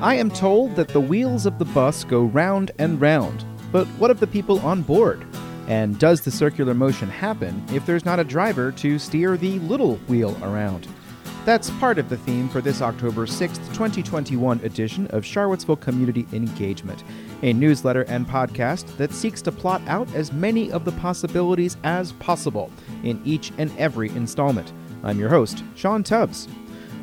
I am told that the wheels of the bus go round and round, but what of the people on board? And does the circular motion happen if there's not a driver to steer the little wheel around? That's part of the theme for this October 6th, 2021 edition of Charlottesville Community Engagement, a newsletter and podcast that seeks to plot out as many of the possibilities as possible in each and every installment. I'm your host, Sean Tubbs.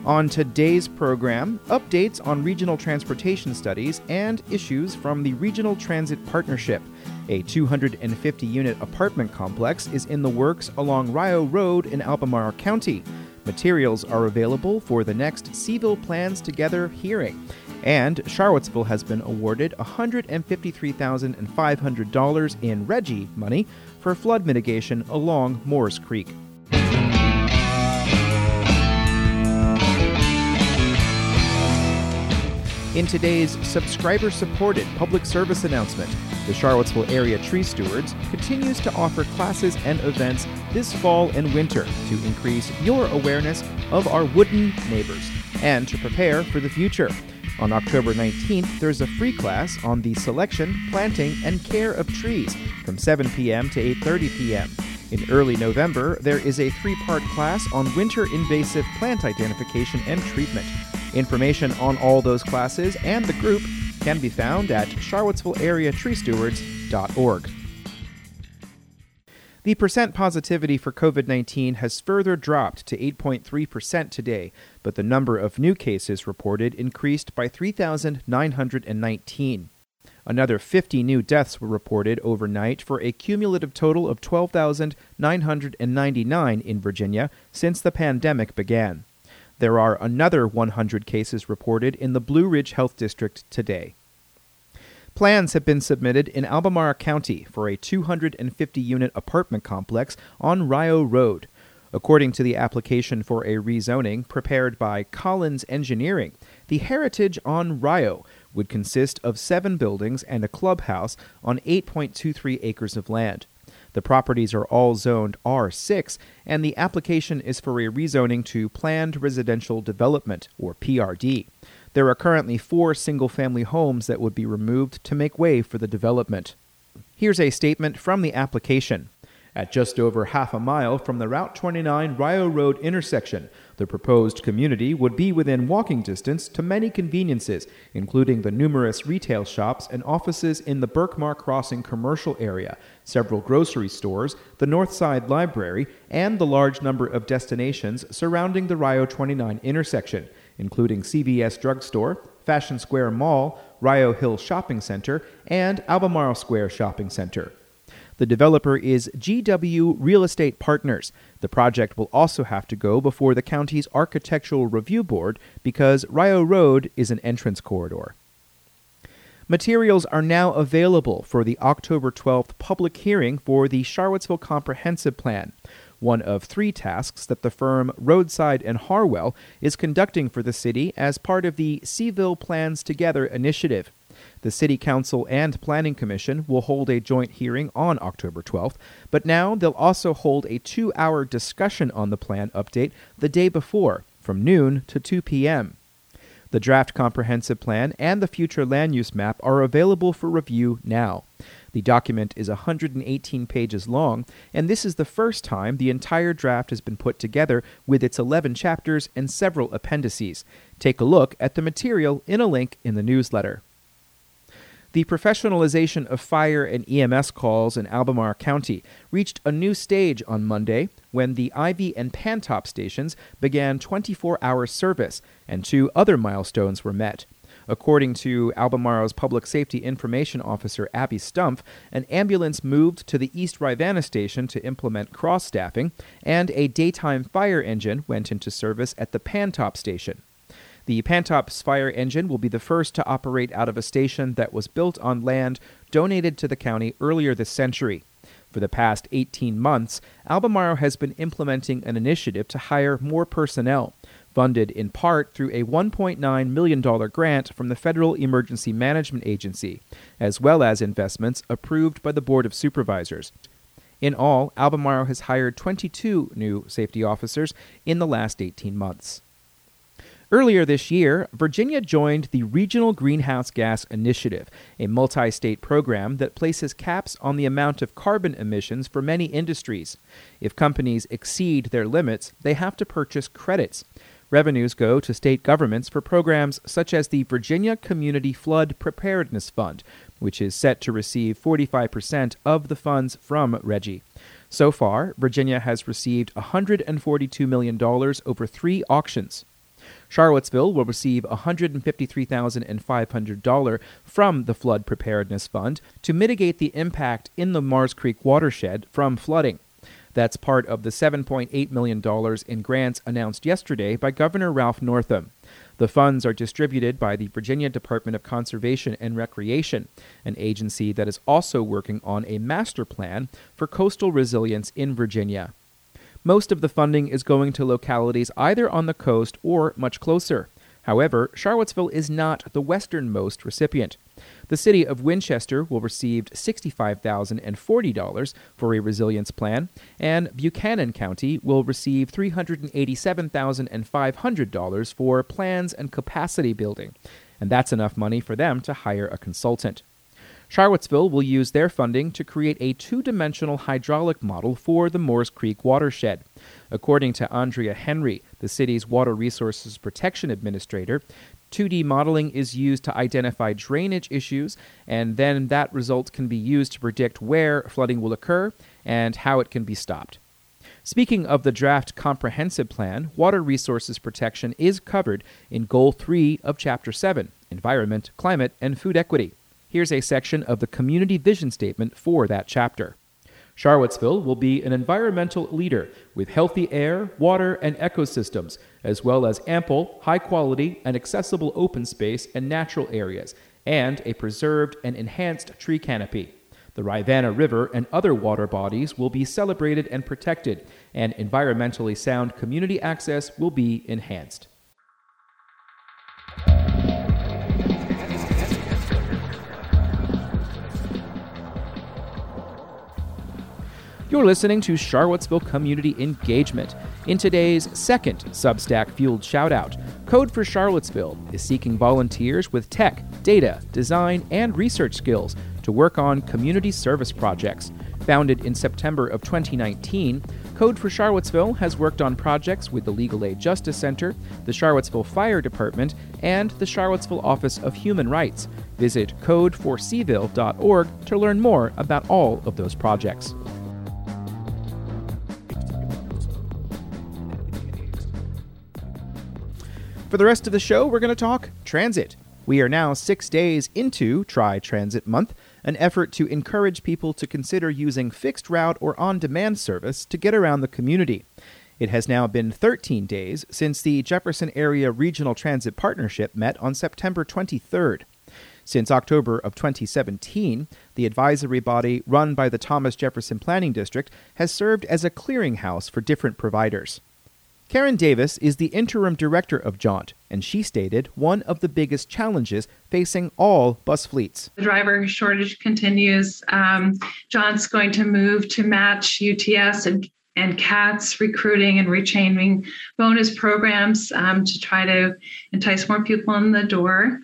On today's program, updates on regional transportation studies and issues from the Regional Transit Partnership. A 250 unit apartment complex is in the works along Rio Road in Albemarle County. Materials are available for the next Cville Plans Together hearing. And Charlottesville has been awarded $153,500 in RGGI money for flood mitigation along Moores Creek. In today's subscriber supported public service announcement, the Charlottesville Area Tree Stewards continues to offer classes and events this fall and winter to increase your awareness of our wooden neighbors and to prepare for the future. On October 19th, there's a free class on the selection, planting, and care of trees from 7 p.m. to 8:30 p.m. In early November, there is a three-part class on winter invasive plant identification and treatment. Information on all those classes and the group can be found at charlottesvilleareatreestewards.org. The percent positivity for COVID 19 has further dropped to 8.3% today, but the number of new cases reported increased by 3,919. Another 50 new deaths were reported overnight for a cumulative total of 12,999 in Virginia since the pandemic began. There are another 100 cases reported in the Blue Ridge Health District today. Plans have been submitted in Albemarle County for a 250 unit apartment complex on Rio Road. According to the application for a rezoning prepared by Collins Engineering, the heritage on Rio would consist of seven buildings and a clubhouse on 8.23 acres of land. The properties are all zoned R6, and the application is for a rezoning to Planned Residential Development, or PRD. There are currently four single family homes that would be removed to make way for the development. Here's a statement from the application. At just over half a mile from the Route 29 Rio Road intersection, the proposed community would be within walking distance to many conveniences, including the numerous retail shops and offices in the Berkmar Crossing commercial area, several grocery stores, the Northside Library, and the large number of destinations surrounding the Rio 29 intersection, including CVS Drugstore, Fashion Square Mall, Rio Hill Shopping Center, and Albemarle Square Shopping Center. The developer is GW Real Estate Partners. The project will also have to go before the county's Architectural Review Board because Rio Road is an entrance corridor. Materials are now available for the October 12th public hearing for the Charlottesville Comprehensive Plan, one of three tasks that the firm Rhodeside and Harwell is conducting for the city as part of the Cville Plans Together initiative. The City Council and Planning Commission will hold a joint hearing on October 12th, but now they'll also hold a two hour discussion on the plan update the day before, from noon to 2 p.m. The draft comprehensive plan and the future land use map are available for review now. The document is 118 pages long, and this is the first time the entire draft has been put together with its 11 chapters and several appendices. Take a look at the material in a link in the newsletter. The professionalization of fire and EMS calls in Albemarle County reached a new stage on Monday when the Ivy and Pantops stations began 24 hour service and two other milestones were met. According to Albemarle's Public Safety Information Officer Abby Stumpf, an ambulance moved to the East Rivanna station to implement cross staffing, and a daytime fire engine went into service at the Pantops station. The Pantops fire engine will be the first to operate out of a station that was built on land donated to the county earlier this century. For the past 18 months, Albemarle has been implementing an initiative to hire more personnel, funded in part through a $1.9 million grant from the Federal Emergency Management Agency, as well as investments approved by the Board of Supervisors. In all, Albemarle has hired 22 new safety officers in the last 18 months. Earlier this year, Virginia joined the Regional Greenhouse Gas Initiative, a multi state program that places caps on the amount of carbon emissions for many industries. If companies exceed their limits, they have to purchase credits. Revenues go to state governments for programs such as the Virginia Community Flood Preparedness Fund, which is set to receive 45% of the funds from RGGI. So far, Virginia has received $142 million over three auctions. Charlottesville will receive $153,500 from the Flood Preparedness Fund to mitigate the impact in the Moores Creek watershed from flooding. That's part of the $7.8 million in grants announced yesterday by Governor Ralph Northam. The funds are distributed by the Virginia Department of Conservation and Recreation, an agency that is also working on a master plan for coastal resilience in Virginia. Most of the funding is going to localities either on the coast or much closer. However, Charlottesville is not the westernmost recipient. The city of Winchester will receive $65,040 for a resilience plan, and Buchanan County will receive $387,500 for plans and capacity building. And that's enough money for them to hire a consultant. Charlottesville will use their funding to create a two dimensional hydraulic model for the Moores Creek watershed. According to Andrea Henry, the city's Water Resources Protection Administrator, 2D modeling is used to identify drainage issues, and then that result can be used to predict where flooding will occur and how it can be stopped. Speaking of the draft comprehensive plan, water resources protection is covered in Goal 3 of Chapter 7 Environment, Climate, and Food Equity. Here's a section of the community vision statement for that chapter. Charlottesville will be an environmental leader with healthy air, water, and ecosystems, as well as ample, high quality, and accessible open space and natural areas, and a preserved and enhanced tree canopy. The Rivanna River and other water bodies will be celebrated and protected, and environmentally sound community access will be enhanced. You're listening to Charlottesville Community Engagement. In today's second Substack fueled shoutout, Code for Charlottesville is seeking volunteers with tech, data, design, and research skills to work on community service projects. Founded in September of 2019, Code for Charlottesville has worked on projects with the Legal Aid Justice Center, the Charlottesville Fire Department, and the Charlottesville Office of Human Rights. Visit codeforcville.org to learn more about all of those projects. For the rest of the show, we're going to talk transit. We are now six days into Try Transit Month, an effort to encourage people to consider using fixed route or on demand service to get around the community. It has now been 13 days since the Jefferson Area Regional Transit Partnership met on September 23rd. Since October of 2017, the advisory body run by the Thomas Jefferson Planning District has served as a clearinghouse for different providers. Karen Davis is the interim director of Jaunt, and she stated one of the biggest challenges facing all bus fleets. The driver shortage continues. Um, Jaunt's going to move to match UTS and and CATS recruiting and retraining bonus programs um, to try to entice more people in the door.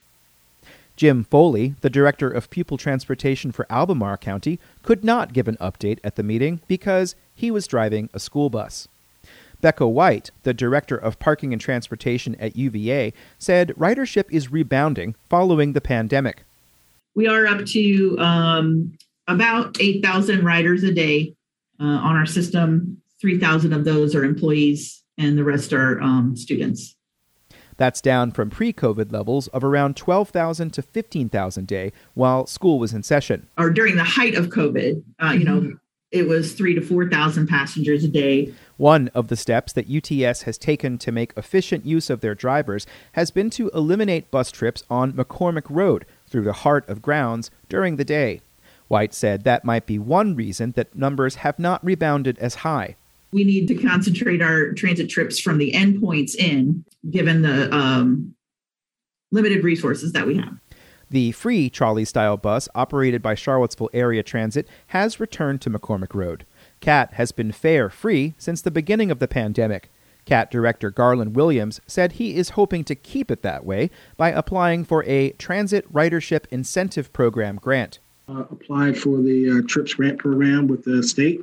Jim Foley, the director of pupil transportation for Albemarle County, could not give an update at the meeting because he was driving a school bus. Becca White, the director of parking and transportation at UVA, said ridership is rebounding following the pandemic. We are up to um, about 8,000 riders a day uh, on our system. 3,000 of those are employees, and the rest are um, students. That's down from pre COVID levels of around 12,000 to 15,000 a day while school was in session. Or during the height of COVID, uh, you know, it was three to 4,000 passengers a day. One of the steps that UTS has taken to make efficient use of their drivers has been to eliminate bus trips on McCormick Road through the heart of grounds during the day. White said that might be one reason that numbers have not rebounded as high. We need to concentrate our transit trips from the endpoints in, given the um, limited resources that we have. The free trolley style bus operated by Charlottesville Area Transit has returned to McCormick Road. CAT has been fare free since the beginning of the pandemic. CAT Director Garland Williams said he is hoping to keep it that way by applying for a Transit Ridership Incentive Program grant. Uh, applied for the uh, TRIPS grant program with the state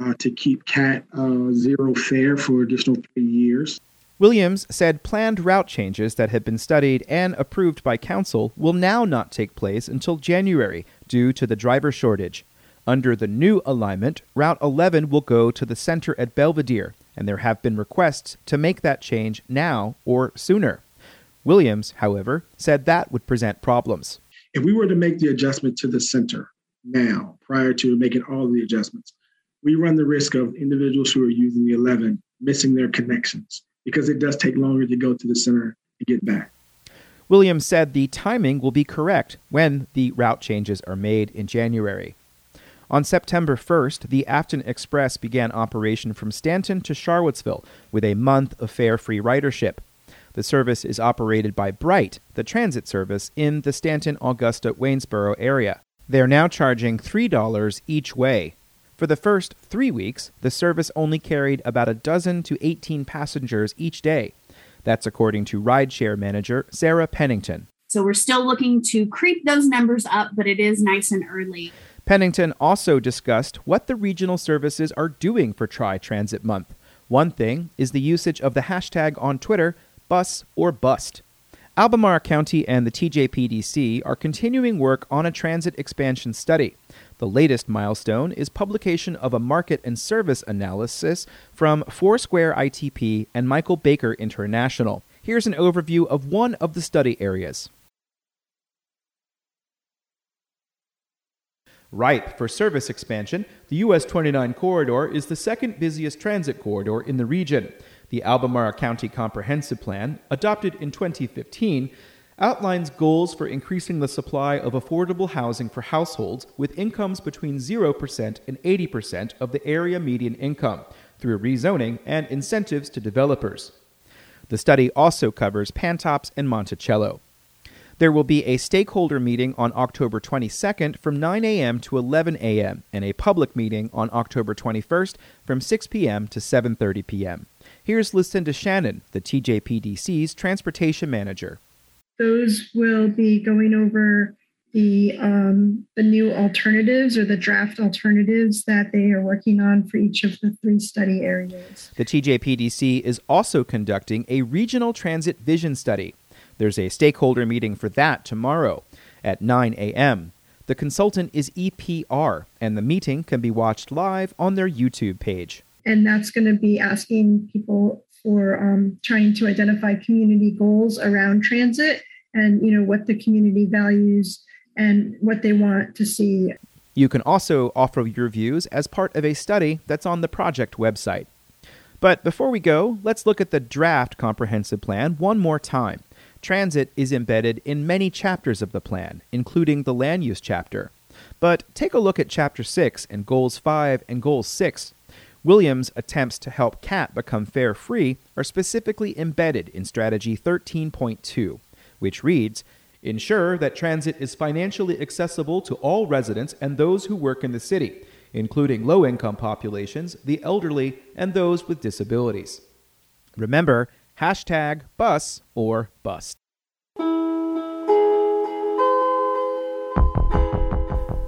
uh, to keep CAT uh, zero fare for additional three years. Williams said planned route changes that had been studied and approved by council will now not take place until January due to the driver shortage. Under the new alignment, Route 11 will go to the center at Belvedere, and there have been requests to make that change now or sooner. Williams, however, said that would present problems. If we were to make the adjustment to the center now, prior to making all the adjustments, we run the risk of individuals who are using the 11 missing their connections because it does take longer to go to the center and get back. Williams said the timing will be correct when the route changes are made in January. On September 1st, the Afton Express began operation from Staunton to Charlottesville with a month of fare free ridership. The service is operated by BRITE, the transit service in the Staunton, Augusta, Waynesboro area. They are now charging $3 each way. For the first three weeks, the service only carried about a dozen to 18 passengers each day. That's according to rideshare manager Sarah Pennington. So we're still looking to creep those numbers up, but it is nice and early. Pennington also discussed what the regional services are doing for Try Transit Month. One thing is the usage of the hashtag on Twitter, bus or bust. Albemarle County and the TJPDC are continuing work on a transit expansion study. The latest milestone is publication of a market and service analysis from Foursquare ITP and Michael Baker International. Here's an overview of one of the study areas. Ripe for service expansion, the US 29 corridor is the second busiest transit corridor in the region. The Albemarle County Comprehensive Plan, adopted in 2015, outlines goals for increasing the supply of affordable housing for households with incomes between 0% and 80% of the area median income through rezoning and incentives to developers. The study also covers Pantops and Monticello. There will be a stakeholder meeting on October 22nd from 9 a.m. to 11 a.m. and a public meeting on October 21st from 6 p.m. to 7:30 p.m. Here's Lucinda Shannon, the TJPDC's transportation manager. Those will be going over the um, the new alternatives or the draft alternatives that they are working on for each of the three study areas. The TJPDC is also conducting a regional transit vision study. There's a stakeholder meeting for that tomorrow at 9 a.m. The consultant is EPR, and the meeting can be watched live on their YouTube page. And that's going to be asking people for um, trying to identify community goals around transit and you know what the community values and what they want to see. You can also offer your views as part of a study that's on the project website. But before we go, let's look at the draft comprehensive plan one more time. Transit is embedded in many chapters of the plan, including the land use chapter. But take a look at Chapter 6 and Goals 5 and Goals 6. Williams' attempts to help CAT become fare free are specifically embedded in Strategy 13.2, which reads Ensure that transit is financially accessible to all residents and those who work in the city, including low income populations, the elderly, and those with disabilities. Remember, hashtag bus or bust.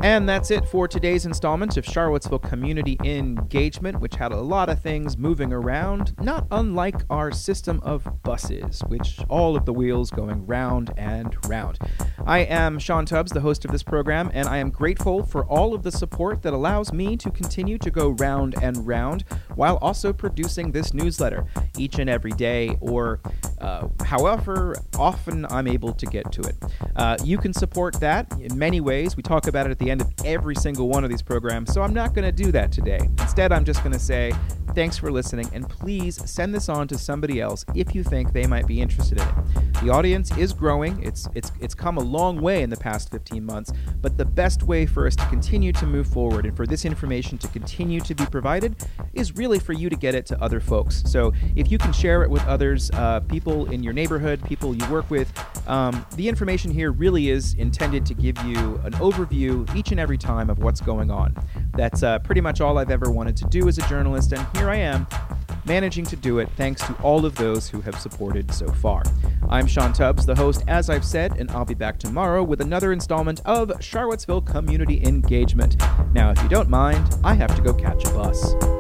And that's it for today's installment of Charlottesville Community Engagement, which had a lot of things moving around, not unlike our system of buses, which all of the wheels going round and round. I am Sean Tubbs, the host of this program, and I am grateful for all of the support that allows me to continue to go round and round while also producing this newsletter each and every day, or uh, however often I'm able to get to it. Uh, you can support that in many ways. We talk about it at the end of every single one of these programs, so I'm not going to do that today. Instead, I'm just going to say thanks for listening, and please send this on to somebody else if you think they might be interested in it. The audience is growing. It's it's it's come a long way in the past 15 months, but the best way for us to continue to move forward and for this information to continue to be provided is really for you to get it to other folks. So if you can share it with others, uh, people in your neighborhood, people you work with, um, the information here really is intended to give you an overview each and every time of what's going on. That's uh, pretty much all I've ever wanted to do as a journalist, and here I am managing to do it thanks to all of those who have supported so far. I'm Sean Tubbs, the host, as I've said, and I'll be back tomorrow with another installment of Charlottesville Community Engagement. Now, if you don't mind, I have to go catch a bus.